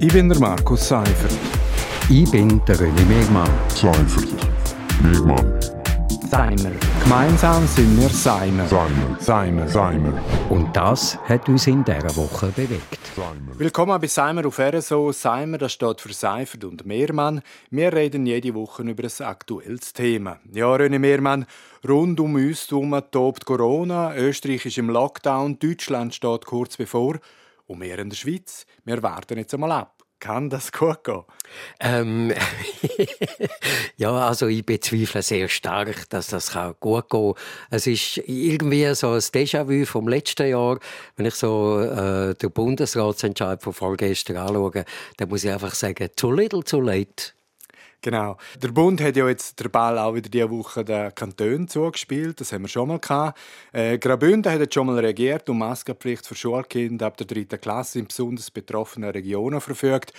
Ich bin der Markus Seifert. Ich bin der René Megmann. Seifert. Megmann. Seimer. Gemeinsam sind wir Seimer. Seimer. Seimer. Seimer. Und das hat uns in dieser Woche bewegt. Seimer. Willkommen bei Seimer auf RSO. Seimer, das steht für Seifert und Mehrmann. Wir reden jede Woche über ein aktuelles Thema. Ja, René Mehrmann, rund um uns herum tobt Corona. Österreich ist im Lockdown. Deutschland steht kurz bevor. Und wir in der Schweiz, wir warten jetzt einmal ab. Kann das gut gehen? Ähm, ja, also ich bezweifle sehr stark, dass das kann gut gehen Es ist irgendwie so ein Déjà-vu vom letzten Jahr. Wenn ich so äh, den Bundesratsentscheid von vorgestern anschaue, dann muss ich einfach sagen, too little, too late. Genau. Der Bund hat ja jetzt den Ball auch wieder diese Woche den Kantonen zugespielt. Das haben wir schon mal gehabt. Äh, Graubünden hat jetzt schon mal reagiert und Maskenpflicht für Schulkinder ab der dritten Klasse in besonders betroffenen Regionen verfügt.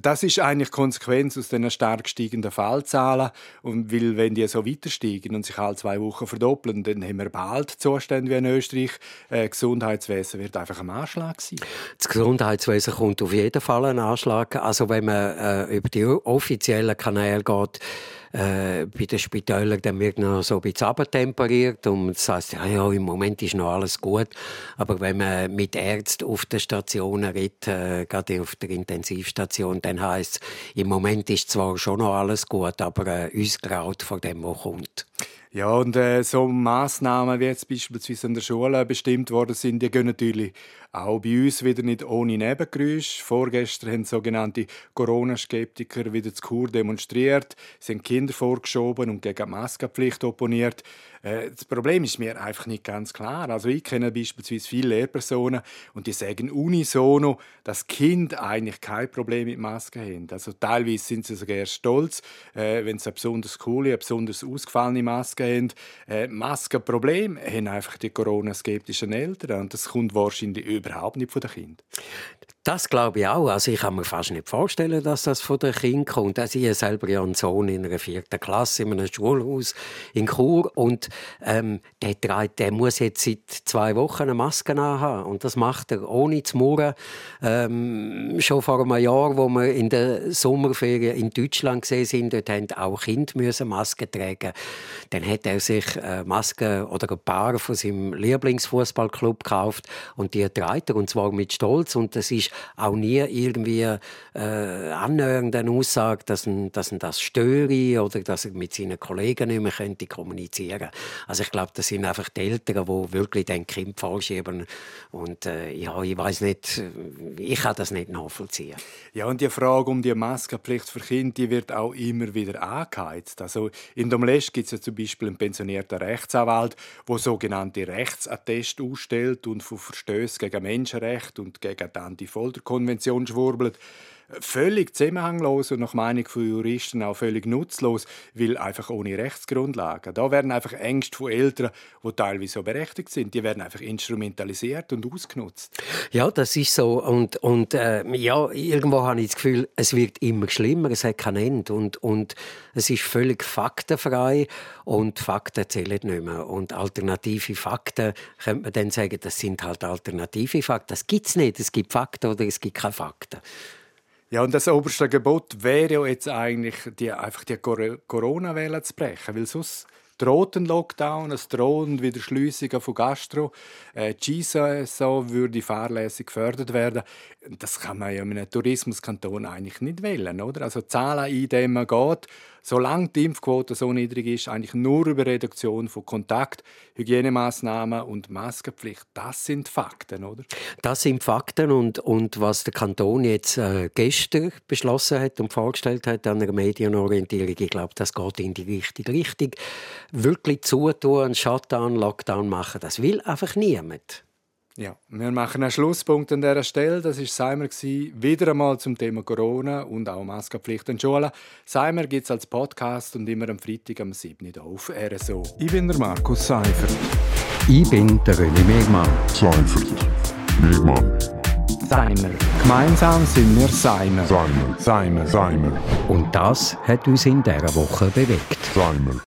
Das ist eigentlich Konsequenz aus den stark steigenden Fallzahlen. Und weil, wenn die so weiter steigen und sich alle zwei Wochen verdoppeln, dann haben wir bald Zustände wie in Österreich. Das äh, Gesundheitswesen wird einfach ein Anschlag sein. Das Gesundheitswesen kommt auf jeden Fall ein Anschlag. Also wenn man äh, über die offiziellen Kanäle geht, äh, bei den Spitälern dann wird noch so ein bisschen abtemperiert und das heisst, ja, ja, im Moment ist noch alles gut. Aber wenn man mit Ärzten auf den Stationen redet, äh, gerade auf der Intensivstation, dann heisst es, im Moment ist zwar schon noch alles gut, aber äh, uns graut vor dem, was kommt. Ja, und äh, so Massnahmen, wie jetzt beispielsweise in der Schule bestimmt worden sind, die gehen natürlich auch bei uns wieder nicht ohne Nebengeräusche. Vorgestern haben sogenannte Corona-Skeptiker wieder zu Kur demonstriert, sind Kinder vorgeschoben und gegen Maskenpflicht opponiert. Äh, das Problem ist mir einfach nicht ganz klar. Also ich kenne beispielsweise viele Lehrpersonen und die sagen unisono, dass Kinder eigentlich kein Problem mit Masken haben. Also teilweise sind sie sogar stolz, äh, wenn sie eine besonders coole, eine besonders ausgefallene Maske haben. Äh, Maskenproblem haben einfach die Corona-skeptischen Eltern und das kommt wahrscheinlich überhaupt nicht von den Kindern. Das glaube ich auch. Also ich kann mir fast nicht vorstellen, dass das von den Kindern kommt. Also ich habe selber ja einen Sohn in einer vierten Klasse in einem Schulhaus in Chur und ähm, der, trägt, der muss jetzt seit zwei Wochen eine Maske haben und das macht er ohne zu murren. Ähm, schon vor einem Jahr, wo wir in der Sommerferien in Deutschland gesehen sind, dort haben auch Kinder müssen Masken tragen. Dann hat er sich äh, Masken oder ein paar von seinem Lieblingsfußballclub gekauft und die trägt er und zwar mit Stolz und das ist auch nie irgendwie äh, annähernd eine Aussage, dass ihn, dass ihn das störe oder dass er mit seinen Kollegen nicht mehr könnte kommunizieren Also ich glaube, das sind einfach die Eltern, die wirklich den Kind vorschieben und äh, ja, ich weiß nicht, ich kann das nicht nachvollziehen. Ja, und die Frage um die Maskenpflicht für Kinder, die wird auch immer wieder angeheizt. Also in Domlesch gibt es ja zum Beispiel einen pensionierten Rechtsanwalt, der sogenannte Rechtsattest ausstellt und von Verstößen gegen Menschenrechte und gegen die Antifolge Folterkonvention schwurbelt völlig zusammenhanglos und nach Meinung von Juristen auch völlig nutzlos, weil einfach ohne Rechtsgrundlagen. Da werden einfach Ängste von Eltern, die teilweise so berechtigt sind, die werden einfach instrumentalisiert und ausgenutzt. Ja, das ist so und, und äh, ja, irgendwo habe ich das Gefühl, es wird immer schlimmer, es hat kein Ende und, und es ist völlig faktenfrei und Fakten zählen nicht mehr und alternative Fakten, könnte man dann sagen, das sind halt alternative Fakten. Das gibt es nicht, es gibt Fakten oder es gibt keine Fakten. Ja, und das oberste Gebot wäre jetzt eigentlich, die, einfach die Corona-Welle zu brechen, weil sonst droht ein Lockdown, es drohen wieder Schliessungen von Gastro, äh, die GISA würde fahrlässig gefördert werden. Das kann man ja in einem Tourismuskanton eigentlich nicht wählen, oder? Also Zahlen eindämmen geht, solange die Impfquote so niedrig ist, eigentlich nur über Reduktion von Kontakt, Hygienemaßnahmen und Maskenpflicht. Das sind Fakten, oder? Das sind Fakten und, und was der Kanton jetzt äh, gestern beschlossen hat und vorgestellt hat an einer Medienorientierung, ich glaube, das geht in die richtige Richtung. Wirklich zutun, Shutdown, Lockdown machen, das will einfach niemand. Ja, wir machen einen Schlusspunkt an dieser Stelle. Das war Seimer. Wieder einmal zum Thema Corona und auch Maskenpflicht in Schulen. Seimer gibt es als Podcast und immer am Freitag am 7. auf RSO. Ich bin der Markus Seifert. Ich bin der René Megmann. Seifert. Megmann. Seimer. Gemeinsam sind wir Seimer. Seimer. Seimer. Seimer. Und das hat uns in dieser Woche bewegt. Seimer.